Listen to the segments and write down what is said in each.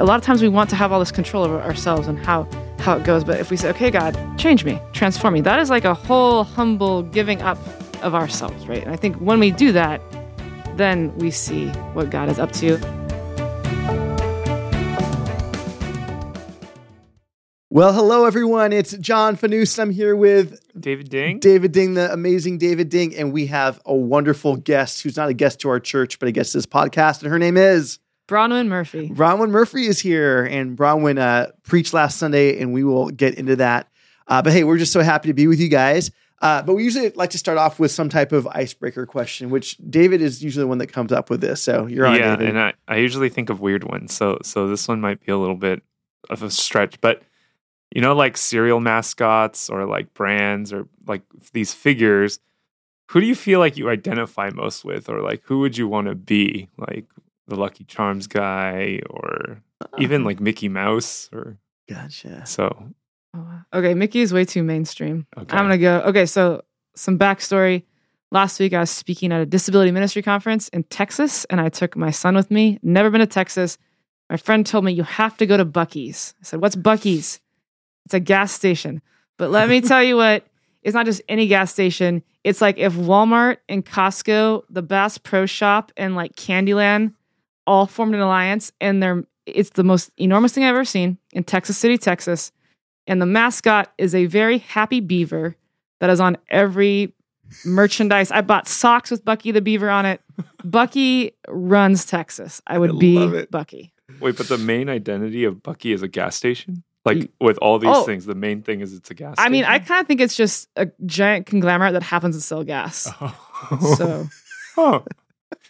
a lot of times we want to have all this control over ourselves and how how it goes. But if we say, okay, God, change me, transform me, that is like a whole humble giving up of ourselves, right? And I think when we do that, then we see what God is up to. Well, hello everyone. It's John Fanous. I'm here with David Ding. David Ding, the amazing David Ding, and we have a wonderful guest who's not a guest to our church, but a guest to this podcast, and her name is Bronwyn Murphy. Bronwyn Murphy is here, and Bronwyn uh, preached last Sunday, and we will get into that. Uh, but hey, we're just so happy to be with you guys. Uh, but we usually like to start off with some type of icebreaker question, which David is usually the one that comes up with this. So you're on, yeah, David. and I, I usually think of weird ones. So so this one might be a little bit of a stretch, but you know, like cereal mascots or like brands or like these figures. Who do you feel like you identify most with, or like who would you want to be, like the Lucky Charms guy, or even Uh-huh. like Mickey Mouse, or gotcha. so. Oh. Okay, Mickey is way too mainstream. Okay. I'm gonna go. Okay, so some backstory. Last week I was speaking at a disability ministry conference in Texas, and I took my son with me. Never been to Texas. My friend told me you have to go to Buc-ee's. I said, "What's Buc-ee's?" It's a gas station. But let me tell you what. It's not just any gas station. It's like if Walmart and Costco, the Bass Pro Shop, and like Candyland all formed an alliance, and they're it's the most enormous thing I've ever seen in Texas City, Texas and the mascot is a very happy beaver that is on every merchandise. I bought socks with Buc-ee the Beaver on it. Buc-ee runs Texas. I would I be. Buc-ee. Wait, but the main identity of Buc-ee is a gas station. Like with all these Oh. things, the main thing is it's a gas. I mean, I kind of think it's just a giant conglomerate that happens to sell gas. Oh. So Huh.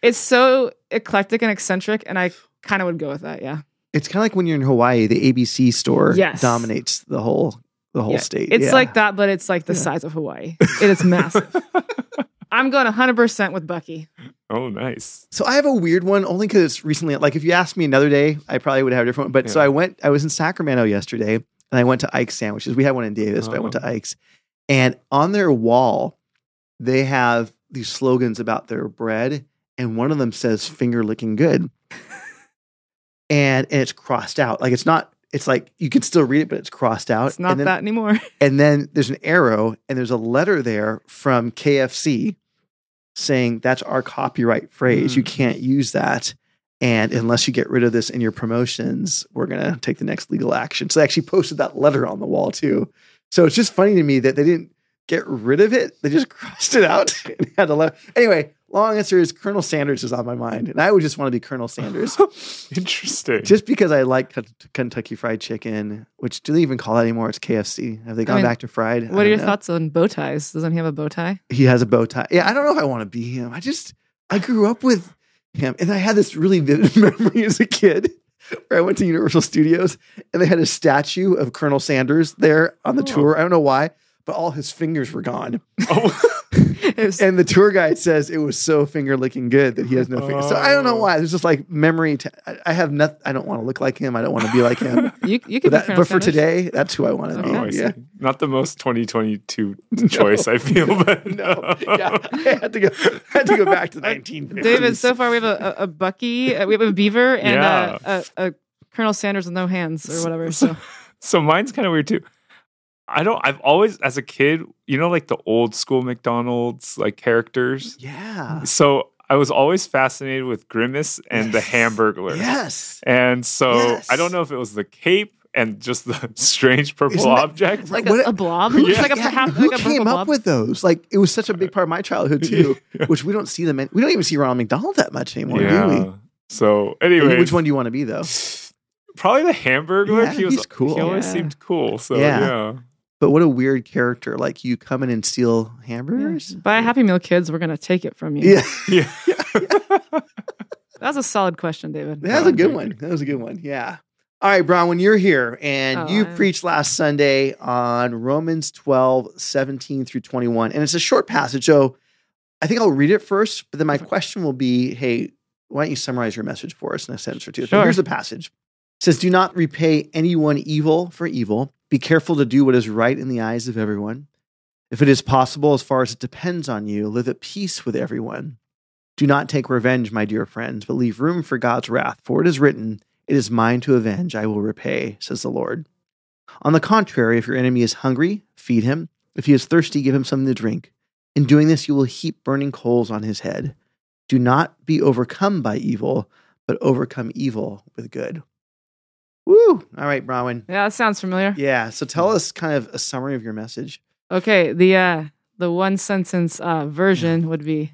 It's so eclectic and eccentric, and I kind of would go with that. Yeah. It's kind of like when you're in Hawaii, the ABC store Yes. dominates the whole the whole Yeah. state. It's Yeah. like that, but it's like the Yeah. size of Hawaii. It is massive. I'm going 100% with Buc-ee. Oh, nice. So I have a weird one only because it's recently. Like if you asked me another day, I probably would have a different one. But so I went. I was in Sacramento yesterday, and I went to Ike's Sandwiches. We had one in Davis, but I went to Oh. Ike's, and on their wall, they have these slogans about their bread, and one of them says "finger licking good," and and it's crossed out. Like it's not. It's like you can still read it, but it's crossed out. It's not then, that anymore. And then there's an arrow, and there's a letter there from KFC saying that's our copyright phrase. You Mm. can't use that. And unless you get rid of this in your promotions, we're going to take the next legal action. So they actually posted that letter on the wall too. So it's just funny to me that they didn't get rid of it. They just crossed it out and had a letter. Anyway, long answer is Colonel Sanders is on my mind. And I would just want to be Colonel Sanders Interesting. just because I like Ken- Kentucky Fried Chicken, which do they even call that anymore? It's KFC. Have they gone mean, back to fried? What are your know. thoughts on bow ties? Doesn't he have a bow tie? he has a bow tie. Yeah, I don't know if I want to be him. I just I grew up with him, and I had this really vivid memory as a kid where I went to Universal Studios and they had a statue of Colonel Sanders there on the Oh. tour. I don't know why, but all his fingers were gone. oh, It was- And the tour guide says it was so finger licking good that he has no fingers. So I don't know Oh. why. There's just like memory. To, I, I have nothing. I don't want to look like him. I don't want to be like him. you you But, could be that, but for today, that's who I want to be. oh, yeah. Not the most 2022 choice, I feel, but No, yeah, I had to go. I had to go back to the 1950s. David, so far we have a, a, a Buc-ee, uh, we have a Beaver, and Yeah. a, a, a Colonel Sanders with no hands or whatever. So so mine's kind of weird too. I don't. I've always, as a kid, you know, like the old school McDonald's like characters. yeah, So I was always fascinated with Grimace and the Yes. Hamburglar. yes. And so Yes. I don't know if it was the cape and just the strange purple that- object. like What- a, a blob, Yeah. Like a Yeah, perhaps who like a came up blob. with those? Like it was such a big part of my childhood too, Yeah. which we don't see them. In, we don't even see Ronald McDonald that much anymore, do yeah. So anyway. Which one do you want to be though? Probably the Hamburglar. Yeah, he was he's cool. He always Yeah. seemed cool. So Yeah. Yeah. But what a weird character! Like you come in and steal hamburgers. Buy a Happy Meal, kids. We're gonna take it from you. Yeah, Yeah. That's a solid question, David. that was a good one. That was a good one. Yeah. All right, Bronwyn, you're here and Oh, you I- preached last Sunday on Romans 12, 17 through 21, and it's a short passage. So I think I'll read it first, but then my question will be hey, why don't you summarize your message for us in a sentence or two? So Sure. here's the passage. Says, Do not repay anyone evil for evil. Be careful to do what is right in the eyes of everyone. If it is possible, as far as it depends on you, live at peace with everyone. Do not take revenge, my dear friends, but leave room for God's wrath, for it is written, It is mine to avenge, I will repay, says the Lord. On the contrary, if your enemy is hungry, feed him. If he is thirsty, give him something to drink. In doing this, you will heap burning coals on his head. Do not be overcome by evil, but overcome evil with good. Woo! All right, Bronwyn. Yeah, that sounds familiar. Yeah. So tell us kind of a summary of your message. Okay, the uh the one sentence uh version would be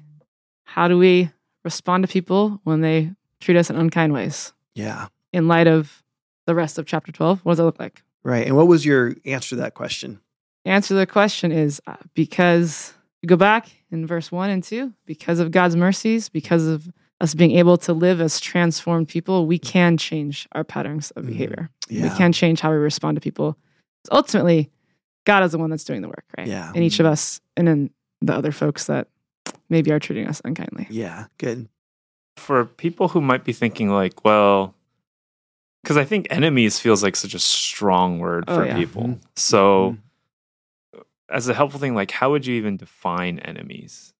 how do we respond to people when they treat us in unkind ways Yeah. in light of the rest of chapter 12? What does that look like? Right. And what was your answer to that question? Answer to the question is uh, because you go back in verse 1 and 2, because of God's mercies, because of us being able to live as transformed people, we can change our patterns of Mhm. behavior. Yeah. We can change how we respond to people. Ultimately, God is the one that's doing the work, right? Yeah. In each of us and in the other folks that maybe are treating us unkindly. Yeah. Good. For people who might be thinking like, well, because I think enemies feels like such a strong word Oh, for yeah. people. Mhm. So, as a helpful thing, like, how would you even define enemies?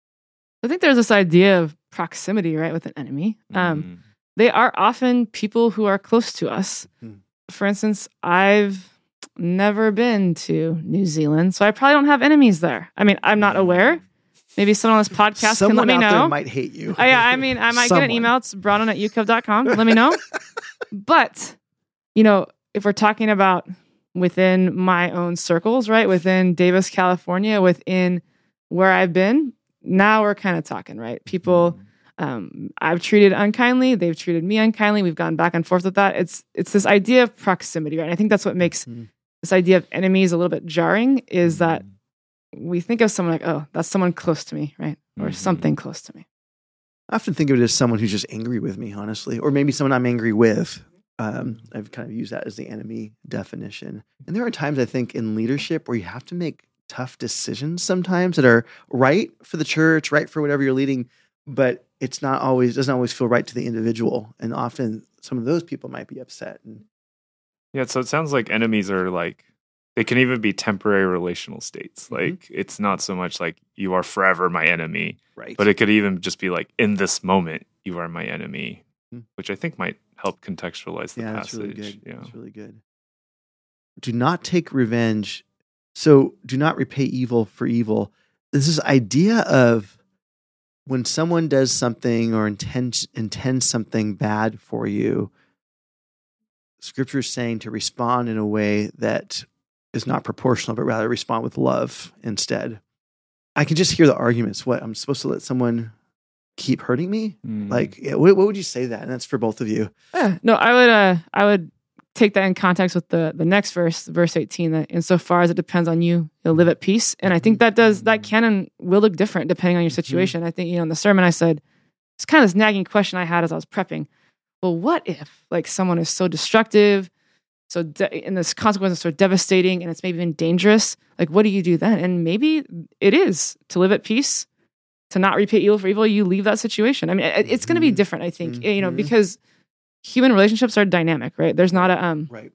I think there's this idea of proximity, right, with an enemy. Um, Mm. they are often people who are close to us. Mhm. For instance, I've never been to New Zealand, so I probably don't have enemies there. I mean, I'm not aware. Maybe someone on this podcast Someone can let me out know. there might hate you. Oh, yeah, I mean, I might get an email. It's brown at ucov.com. Let me know. but, you know, if we're talking about within my own circles, right, within Davis, California, within where I've been, now we're kind of talking, right? People um, I've treated unkindly, they've treated me unkindly. We've gone back and forth with that. It's it's this idea of proximity, right? And I think that's what makes Mhm. this idea of enemies a little bit jarring. Is that we think of someone like, oh, that's someone close to me, right, or Mhm. something close to me. I often think of it as someone who's just angry with me, honestly, or maybe someone I'm angry with. Um, I've kind of used that as the enemy definition. And there are times I think in leadership where you have to make tough decisions sometimes that are right for the church, right for whatever you're leading, but it's not always doesn't always feel right to the individual. And often some of those people might be upset. And Yeah, so it sounds like enemies are like they can even be temporary relational states. Mhm. Like it's not so much like you are forever my enemy, right. but it could even just be like in this moment you are my enemy, Mm. which I think might help contextualize the yeah, that's passage. really good. Yeah. That's really good. Do not take revenge. So do not repay evil for evil. This is idea of when someone does something or intends intends something bad for you. Scripture is saying to respond in a way that is not proportional, but rather respond with love instead. I can just hear the arguments. What I'm supposed to let someone keep hurting me? Mm. Like, what, what would you say that? And that's for both of you. Yeah, no, I would uh I would take that in context with the the next verse, verse 18, that insofar as it depends on you, you'll live at peace. And I think that does that mm-hmm. can and will look different depending on your mm-hmm. situation. I think, you know, in the sermon I said it's kind of this nagging question I had as I was prepping. Well, what if like someone is so destructive, so de- and this consequence is so devastating and it's maybe even dangerous? Like, what do you do then? And maybe it is to live at peace, to not repay evil for evil. You leave that situation. I mean, it's going to be Mhm. different, I think, you know, mm-hmm. because human relationships are dynamic, right? There's not a um, Right.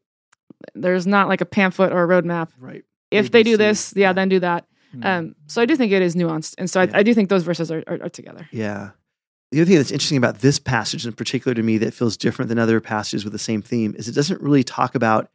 there's not like a pamphlet or a roadmap. Right. If they do this, yeah, yeah. then do that. Mm. Um, so I do think it is nuanced, and so I, Yeah. I do think those verses are, are, are together. Yeah. The other thing that's interesting about this passage in particular to me that feels different than other passages with the same theme is it doesn't really talk about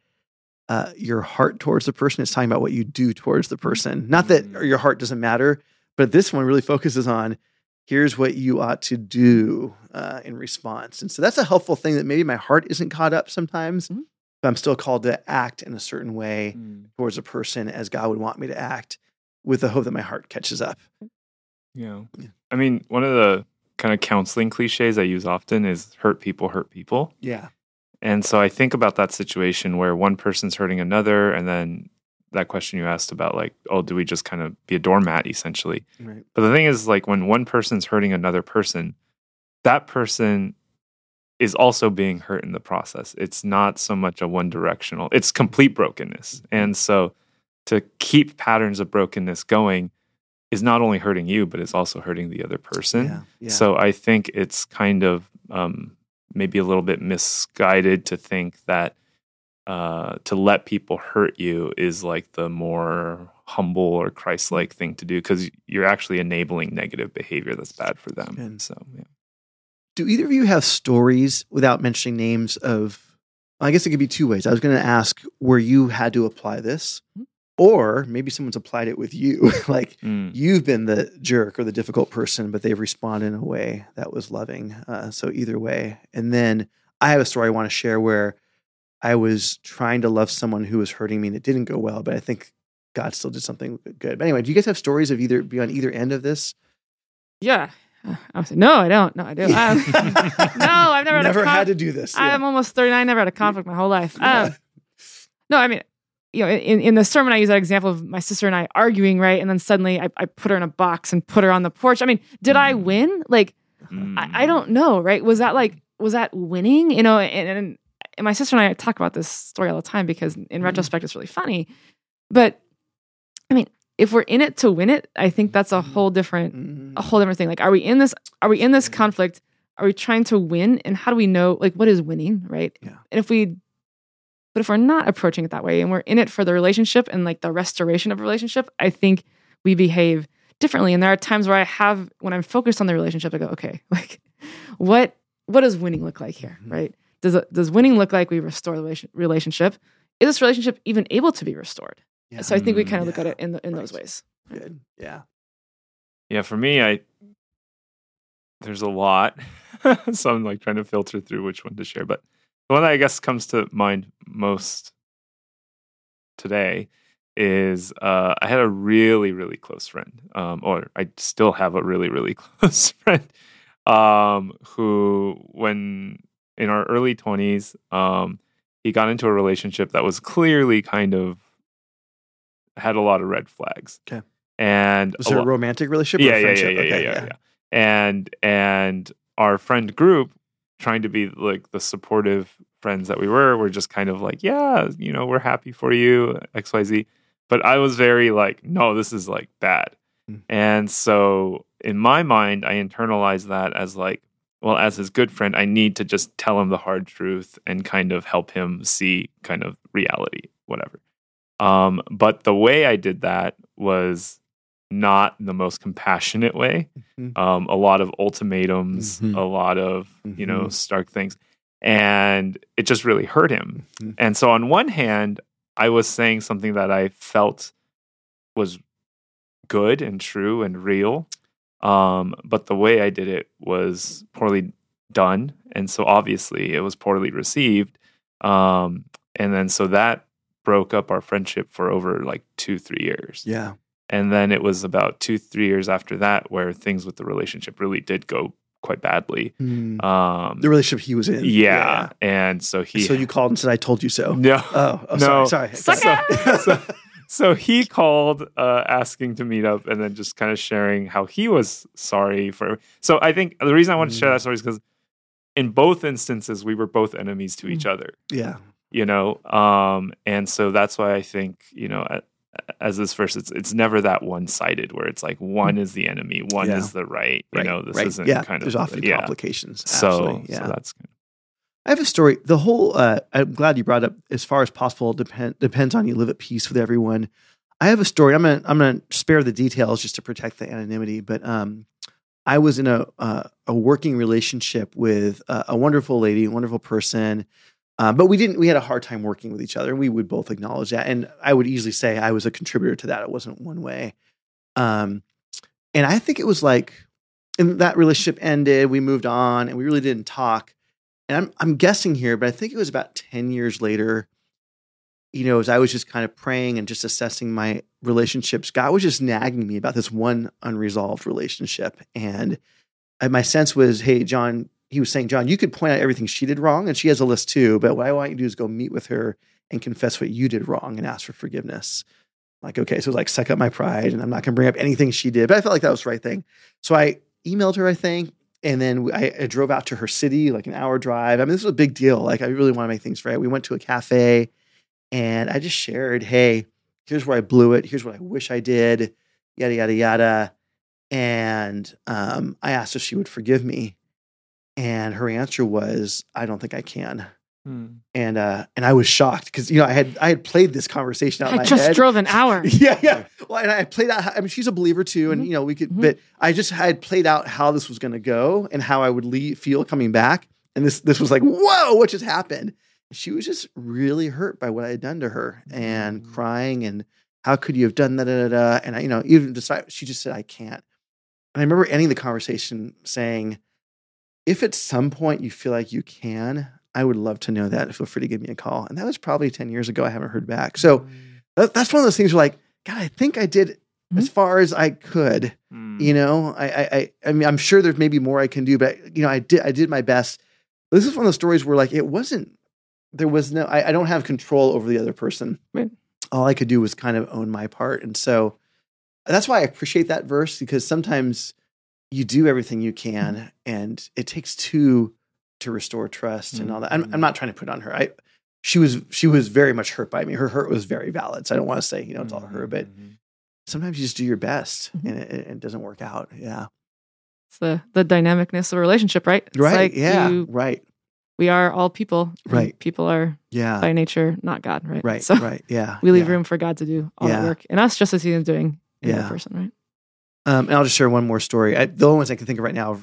uh, your heart towards the person. It's talking about what you do towards the person. Not that Mm. your heart doesn't matter, but this one really focuses on here's what you ought to do uh, in response. And so that's a helpful thing that maybe my heart isn't caught up sometimes, Mhm. but I'm still called to act in a certain way Mm. towards a person as God would want me to act with the hope that my heart catches up. Yeah. Yeah. I mean, one of the kind of counseling cliches I use often is hurt people hurt people. Yeah. And so I think about that situation where one person's hurting another, and then that question you asked about, like, oh, do we just kind of be a doormat essentially? Right. But the thing is, like, when one person's hurting another person, that person is also being hurt in the process. It's not so much a one directional, it's complete brokenness. And so to keep patterns of brokenness going is not only hurting you, but it's also hurting the other person. Yeah. Yeah. So I think it's kind of um, maybe a little bit misguided to think that uh, to let people hurt you is like the more humble or Christ-like thing to do because you're actually enabling negative behavior that's bad for them. Good. So yeah. Do either of you have stories without mentioning names of I guess it could be two ways. I was going to ask where you had to apply this, Mhm. or maybe someone's applied it with you. like Mm. you've been the jerk or the difficult person, but they've responded in a way that was loving. Uh, so either way. And then I have a story I want to share where I was trying to love someone who was hurting me and it didn't go well, but I think God still did something good. But anyway, do you guys have stories of either be on either end of this? Yeah. I was like, no, I don't. No, I do. Um, no, I've never, Never had, a had to do this. I'm almost 39, never had a conflict my whole life. Um, no, I mean, you know, in, in the sermon, I use that example of my sister and I arguing, right? And then suddenly I, I put her in a box and put her on the porch. I mean, did I Mm. win? Like, Mm. I, I don't know, right? Was that like, was that winning? You know, and, and, and my sister and I talk about this story all the time because in Mhm. retrospect, it's really funny. But I mean, if we're in it to win it, I think that's a Mhm. whole different Mhm. a whole different thing. Like, are we in this? Are we in this conflict? Are we trying to win? And how do we know? Like, what is winning, right? Yeah. And if we, but if we're not approaching it that way, and we're in it for the relationship and like the restoration of a relationship, I think we behave differently. And there are times where I have, when I'm focused on the relationship, I go, okay, like, what what does winning look like here, Mhm. right? Does it, does winning look like we restore the relationship? Is this relationship even able to be restored? Yeah. So I think we Mm, kind of look at it in the, in those ways. Good. Yeah. Yeah, for me, I there's a lot, so I'm like trying to filter through which one to share. But the one that I guess comes to mind most today is uh, I had a really really close friend, um, or I still have a really really close friend, um, who when in our early 20s, um, he got into a relationship that was clearly kind of had a lot of red flags. Okay. And Was a it a lo- romantic relationship? or yeah, a yeah, yeah, friendship? yeah, yeah, Okay, yeah, yeah. And and our friend group, trying to be like the supportive friends that we were, were just kind of like, yeah, you know, we're happy for you, X, Y, Z. But I was very like, no, this is like bad. Mm. And so in my mind, I internalized that as like, well, as his good friend, I need to just tell him the hard truth and kind of help him see kind of reality, whatever. Um, but the way I did that was not the most compassionate way. Mhm. Um, a lot of ultimatums, Mhm. a lot of you know Mhm. stark things, and it just really hurt him. Mhm. And so, on one hand, I was saying something that I felt was good and true and real, um, but the way I did it was poorly done, and so obviously it was poorly received. Um, and then so that broke up our friendship for over like two, three years. Yeah. And then it was about two, three years after that where things with the relationship really did go quite badly. Mm. Um, the relationship he was in. yeah, and so he. So you called and said, "I told you so." no. Oh, oh No. sorry. Suck sorry. it. so, so he called uh, asking to meet up and then just kind of sharing how he was sorry for. So I think the reason I wanted to share Mm. that story is because in both instances we were both enemies to each Mm. other. yeah. you know um and so that's why i think you know as this verse it's it's never that one-sided where it's like one is the enemy one Yeah. is the right you Right, know this right. isn't yeah. kind of There's often yeah complications. so yeah. so that's good I have a story. The whole uh, I'm glad you brought up as far as possible depend, depends on you live at peace with everyone. I have a story. I'm gonna I'm gonna spare the details just to protect the anonymity. But um, I was in a uh, a working relationship with uh, a wonderful lady, a wonderful person. Um, but we didn't. We had a hard time working with each other. We would both acknowledge that, and I would easily say I was a contributor to that. It wasn't one way. Um, and I think it was like, and that relationship ended. We moved on, and we really didn't talk and I'm I'm guessing here, but I think it was about 10 years later, you know, as I was just kind of praying and just assessing my relationships, God was just nagging me about this one unresolved relationship. And my sense was, hey, John, he was saying, John, you could point out everything she did wrong, and she has a list too, but what I want you to do is go meet with her and confess what you did wrong and ask for forgiveness. Like, okay, so it was like suck up my pride, and I'm not gonna bring up anything she did, but I felt like that was the right thing. So I emailed her, I think, and then I, I drove out to her city, like an hour drive. I mean, this was a big deal. Like, I really want to make things right. We went to a cafe and I just shared, hey, here's where I blew it. Here's what I wish I did, yada, yada, yada. And um, I asked if she would forgive me. And her answer was, I don't think I can. And uh, and I was shocked because you know I had I had played this conversation out in I my just head. drove an hour. Yeah, yeah. Well, and I played out. how- I mean, she's a believer too, and Mhm. you know we could. Mhm. But I just had played out how this was going to go and how I would leave, feel coming back. And this this was like, whoa, what just happened? she was just really hurt by what I had done to her and Mm. crying and how could you have done that? Da, da, da. And I, you know, even decide, she just said, I can't. And I remember ending the conversation saying, if at some point you feel like you can, I would love to know that. Feel free to give me a call. And that was probably 10 years ago. I haven't heard back. So mm. that, that's one of those things where like, God, I think I did as hmm? far as I could. Mm. You know, I, I, I, I mean, I'm sure there's maybe more I can do, but you know, I did, I did my best. This is one of those stories where like it wasn't, there was no, I, I don't have control over the other person. Right. All I could do was kind of own my part, and so that's why I appreciate that verse because sometimes you do everything you can, hmm. and it takes two to restore trust and all that. I'm, I'm not trying to put on her. I, she was, she was very much hurt by me. Her hurt was very valid. So I don't want to say, you know, it's all her, but Mhm. sometimes you just do your best and it, it doesn't work out. Yeah. It's the the dynamicness of a relationship, right? It's Right. like yeah. you- right. we are all people. Right. People are Yeah. by nature not God, right? Right. So right. Yeah. we leave yeah. room for God to do all Yeah. that work in us, just as He is doing in Yeah. the person, right? Um, and I'll just share one more story. I, the only ones I can think of right now,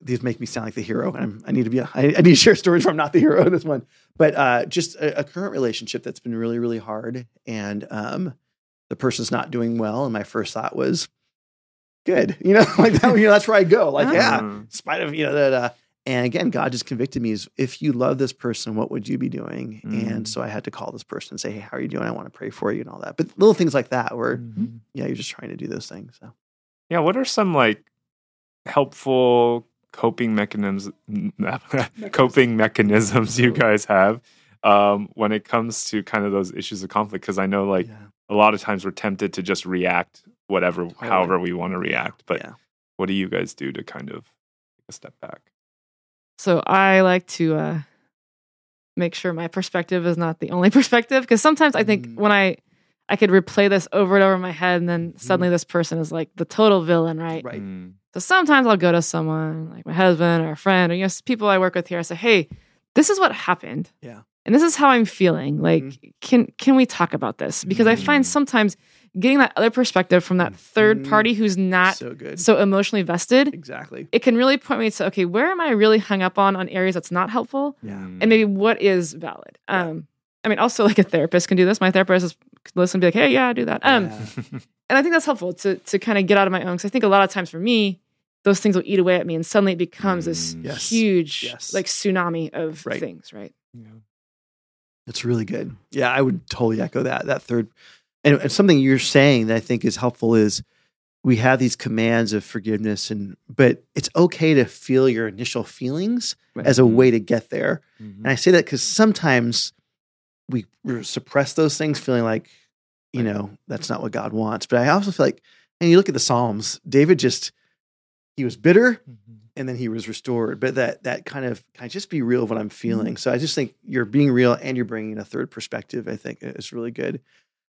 these make me sound like the hero, and I'm, I need to be. I, I need to share stories where I'm not the hero in this one. But uh, just a, a current relationship that's been really, really hard, and um, the person's not doing well. And my first thought was, good, you know, like that. You know, that's where I go. Like, yeah, Mm. in spite of you know that. Uh, and again, God just convicted me: is if you love this person, what would you be doing? Mm. And so I had to call this person and say, hey, how are you doing? I want to pray for you and all that. But little things like that, where Mhm. yeah, you're just trying to do those things. So. Yeah, what are some like helpful coping mechanisms coping mechanisms you guys have um, when it comes to kind of those issues of conflict? Because I know like yeah. a lot of times we're tempted to just react whatever however we want to react. But yeah. what do you guys do to kind of take a step back? So I like to uh, make sure my perspective is not the only perspective because sometimes I think Mm. when I I could replay this over and over in my head, and then Mhm. suddenly this person is like the total villain, right? Right. Mm. So sometimes I'll go to someone like my husband or a friend or you know people I work with here. I say, "Hey, this is what happened. Yeah. and this is how I'm feeling. Like, Mhm. can can we talk about this? Because I find Mhm. sometimes getting that other perspective from that third Mhm. party who's not so good. so emotionally vested, exactly. it can really point me to okay, where am I really hung up on on areas that's not helpful, Yeah. Mm. and maybe what is valid. Um, I mean, also like a therapist can do this. My therapist is listen and be like, hey, yeah, I do that. Um, Yeah. and I think that's helpful to to kind of get out of my own because I think a lot of times for me, those things will eat away at me, and suddenly it becomes this Mm. Yes. huge Yes. like tsunami of Right. things, right? Yeah. It's really good. Yeah, I would totally echo that. That third, and, and something you're saying that I think is helpful is we have these commands of forgiveness, and but it's okay to feel your initial feelings Right. as a way to get there. Mhm. And I say that because sometimes we we suppress those things, feeling like, you know, that's not what God wants. But I also feel like, and you look at the Psalms, David just he was bitter Mhm. and then he was restored. But that that kind of can I just be real of what I'm feeling? So I just think you're being real and you're bringing a third perspective. I think is really good.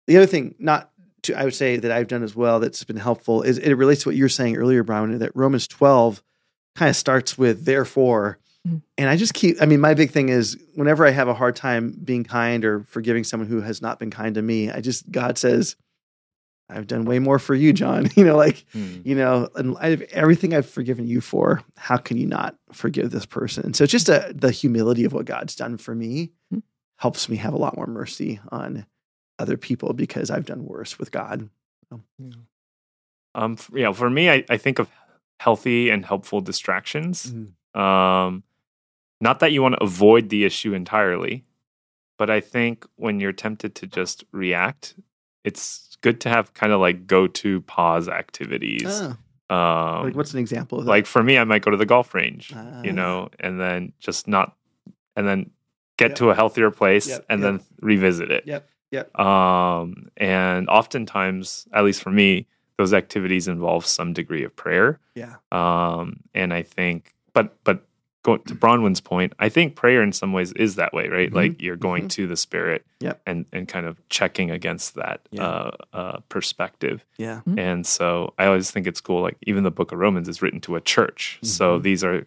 The other thing, not to I would say that I've done as well that's been helpful is it relates to what you were saying earlier, Bronwyn, that Romans 12 kind of starts with therefore. Mhm. And I just keep, I mean, my big thing is whenever I have a hard time being kind or forgiving someone who has not been kind to me, I just, God says, I've done way more for you, John. You know, like, Mm. you know, and I have everything I've forgiven you for, how can you not forgive this person? And so it's just a, the humility of what God's done for me Mhm. helps me have a lot more mercy on other people because I've done worse with God. Um, f- yeah, for me, I, I think of healthy and helpful distractions. Mhm. Um, not that you want to avoid the issue entirely, but I think when you're tempted to just react, it's good to have kind of like go to pause activities. Ah, Um, like, what's an example of that? like for me, I might go to the golf range, Ah. you know, and then just not, and then get Yep. to a healthier place Yep, and yep. then revisit it. Yep, yep. Um, and oftentimes, at least for me, those activities involve some degree of prayer. Yeah. Um, and I think, but but going to Bronwyn's point, I think prayer in some ways is that way, right? Mhm, Like you're going to the Spirit, Yep. and and kind of checking against that Yeah. uh, uh, perspective. Yeah. Mhm. And so I always think it's cool. Like even the Book of Romans is written to a church, so Mhm. these are,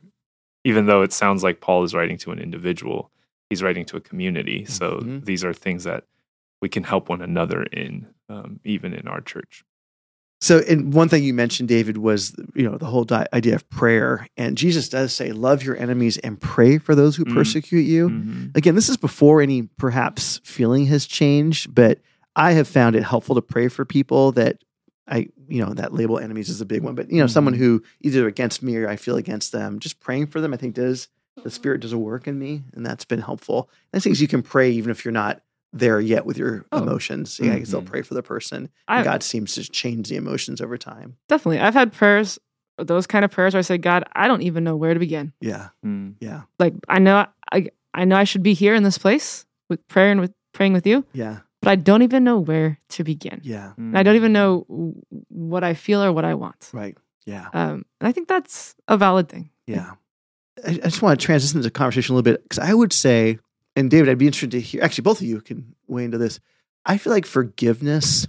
even though it sounds like Paul is writing to an individual, he's writing to a community. So Mhm. these are things that we can help one another in, um, even in our church. So, and one thing you mentioned, David, was you know the whole di- idea of prayer, and Jesus does say, "Love your enemies and pray for those who Mm. persecute you." Mhm. Again, this is before any perhaps feeling has changed, but I have found it helpful to pray for people that I, you know, that label enemies is a big one, but you know, someone Mhm. who either against me or I feel against them, just praying for them, I think does the Spirit does a work in me, and that's been helpful. And things you can pray even if you're not there yet with your Oh. emotions. Yeah, you can still pray for the person. I And God seems to change the emotions over time. definitely. I've had prayers, those kind of prayers where I say, God, I don't even know where to begin. Yeah, Mm. yeah, Like I know I I know I should be here in this place with prayer and with praying with you, yeah, but I don't even know where to begin. yeah. And I don't even know what I feel or what I want. Right. Yeah. Um, and I think that's a valid thing. Yeah. I, I just want to transition the conversation a little bit because I would say, and David, I'd be interested to hear, actually, both of you can weigh into this. I feel like forgiveness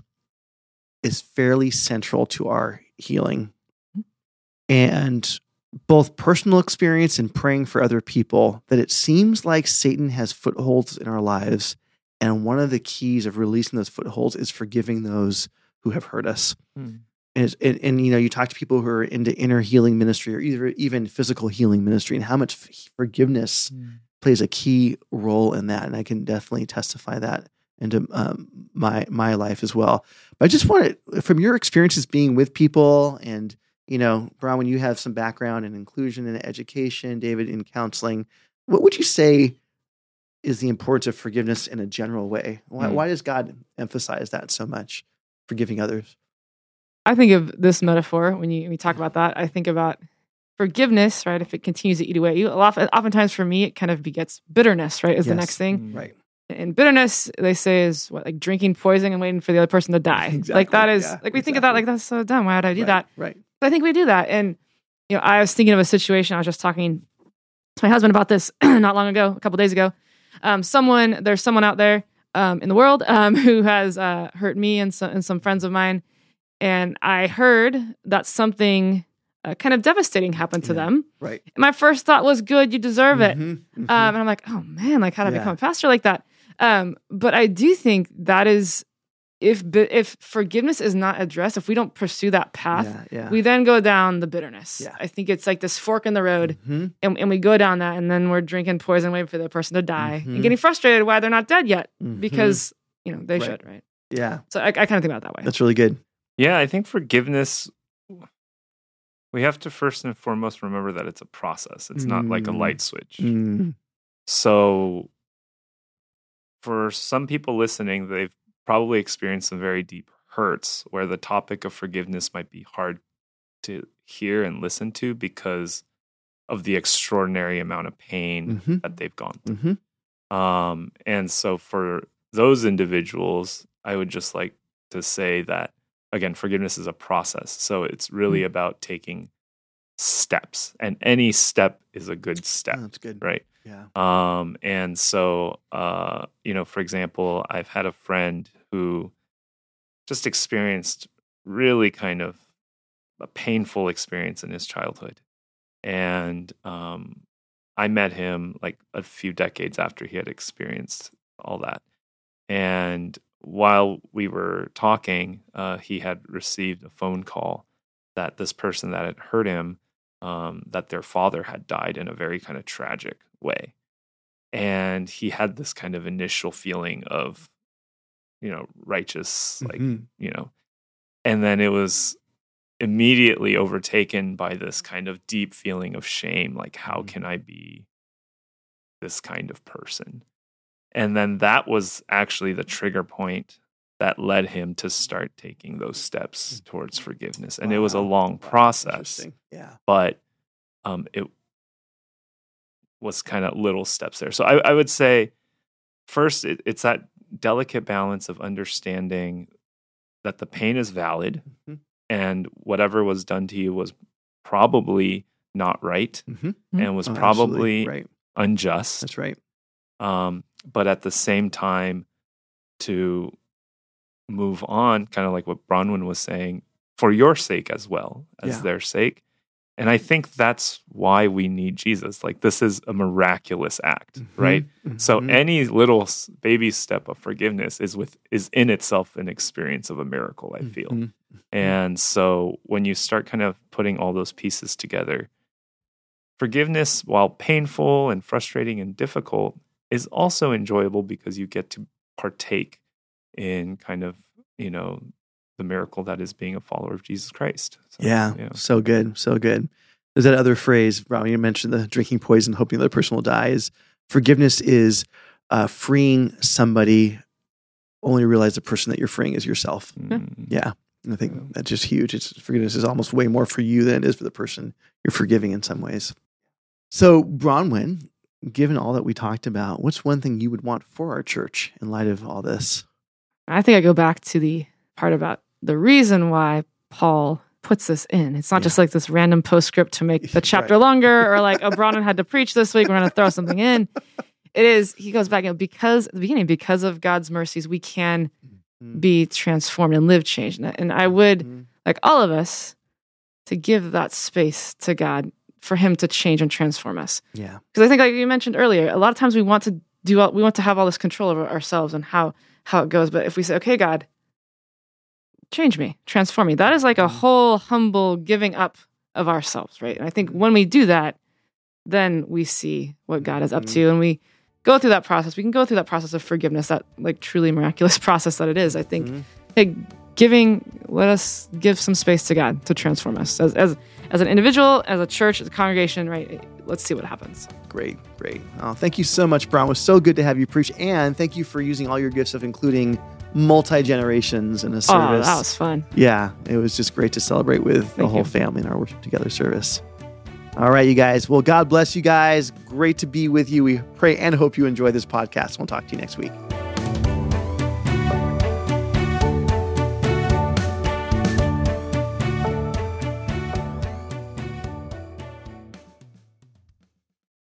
is fairly central to our healing. And both personal experience and praying for other people, that it seems like Satan has footholds in our lives. And one of the keys of releasing those footholds is forgiving those who have hurt us Mm. and, and and you know you talk to people who are into inner healing ministry or either even physical healing ministry and how much forgiveness plays a key role in that and i can definitely testify that into um, my my life as well but i just want to from your experiences being with people and you know Bronwyn, you have some background in inclusion and education david in counseling what would you say is the importance of forgiveness in a general way why, Hmm. why does god emphasize that so much forgiving others I think of this metaphor when you when you talk about that. I think about forgiveness, right? If it continues to eat away at you, a lot, oftentimes for me, it kind of begets bitterness, right? Is the next thing. Mm. right And bitterness, they say, is what like drinking poison and waiting for the other person to die. Exactly, Like that is yeah, like we think of that like that's so dumb. Why would I do right, that? right But I think we do that. And you know, I was thinking of a situation. I was just talking to my husband about this not long ago, a couple days ago. Um, someone, there's someone out there um, in the world um, who has uh, hurt me and some, and some friends of mine. And I heard that something uh, kind of devastating happened to Yeah. them. right And my first thought was, "Good, you deserve it." Mhm, mhm. Um, and I'm like, oh man, like how to Yeah. become a pastor like that? Um, but I do think that is if bi- if forgiveness is not addressed, if we don't pursue that path, yeah, yeah. we then go down the bitterness. Yeah. I think it's like this fork in the road, Mhm, and, and we go down that, and then we're drinking poison, waiting for the person to die, Mhm. and getting frustrated why they're not dead yet mhm. because you know they Right. should, right? yeah, So I, I kind of think about it that way. that's really good. Yeah, I think forgiveness. We have to first and foremost remember that it's a process. It's not like a Mm. light switch. Mm, So, for some people listening, they've probably experienced some very deep hurts where the topic of forgiveness might be hard to hear and listen to because of the extraordinary amount of pain mhm, that they've gone through. mhm. Um, and so for those individuals, I would just like to say that again, forgiveness is a process. So it's really about taking steps, and any step is a good step, Oh, that's good. right? Yeah. Um, and so, uh, you know, for example, I've had a friend who just experienced really kind of a painful experience in his childhood. And um, I met him like a few decades after he had experienced all that. And while we were talking, uh, he had received a phone call that this person that had hurt him, um, that their father had died in a very kind of tragic way. And he had this kind of initial feeling of, you know, righteous, like, Mhm. you know, and then it was immediately overtaken by this kind of deep feeling of shame like how Mhm. can i be this kind of person and then that was actually the trigger point that led him to start taking those steps towards forgiveness and it was a long process. Yeah. but um, it was kind of little steps there. So I, I would say, first, it, it's that delicate balance of understanding that the pain is valid Mhm. and whatever was done to you was probably not right Mhm. and was Oh, probably right. unjust. That's right. Um, but at the same time, to move on, kind of like what Bronwyn was saying, for your sake as well as Yeah. their sake, And I think that's why we need Jesus. Like this is a miraculous act, right? So Mhm. any little baby step of forgiveness is with is in itself an experience of a miracle, I feel. Mhm. And so when you start kind of putting all those pieces together, forgiveness, while painful and frustrating and difficult, is also enjoyable because you get to partake in kind of, you know, the miracle that is being a follower of Jesus Christ. So, Yeah, so good, so good. There's that other phrase, Rob, you mentioned the drinking poison, hoping the other person will die. Is forgiveness is uh, freeing somebody, only realize the person that you're freeing is yourself. Mm. Yeah. And I think Yeah. that's just huge. It's forgiveness is almost way more for you than it is for the person you're forgiving in some ways. So, Bronwyn, given all that we talked about, what's one thing you would want for our church in light of all this? I think I go back to the part about the reason why Paul puts this in. It's not Yeah. just like this random postscript to make the chapter Right. longer or like, oh, Bronwyn had to preach this week. We're going to throw something in. It is, he goes back, you know, because at the beginning, because of God's mercies, we can Mhm. be transformed and live changed. And- I would, Mhm. like all of us, to give that space to God for him to change and transform us. Yeah. Because I think, like you mentioned earlier, a lot of times we want to do, all, we want to have all this control over ourselves and how how it goes. But if we say, okay, God, change me, transform me, that is like a Mhm. whole humble giving up of ourselves, right? And I think when we do that, then we see what God is up to, and we go through that process. We can go through that process of forgiveness, that like truly miraculous process that it is. I think Mhm. hey, giving let us give some space to God to transform us as as as an individual, as a church, as a congregation, right? Let's see what happens. Great, great. Oh, thank you so much, Brown. It was so good to have you preach, and thank you for using all your gifts of including multi generations in a service. Oh, service. that was fun. yeah, it was just great to celebrate with the whole you. family in our worship together service. All right, you guys. Well, God bless you guys. Great to be with you. We pray and hope you enjoy this podcast. We'll talk to you next week.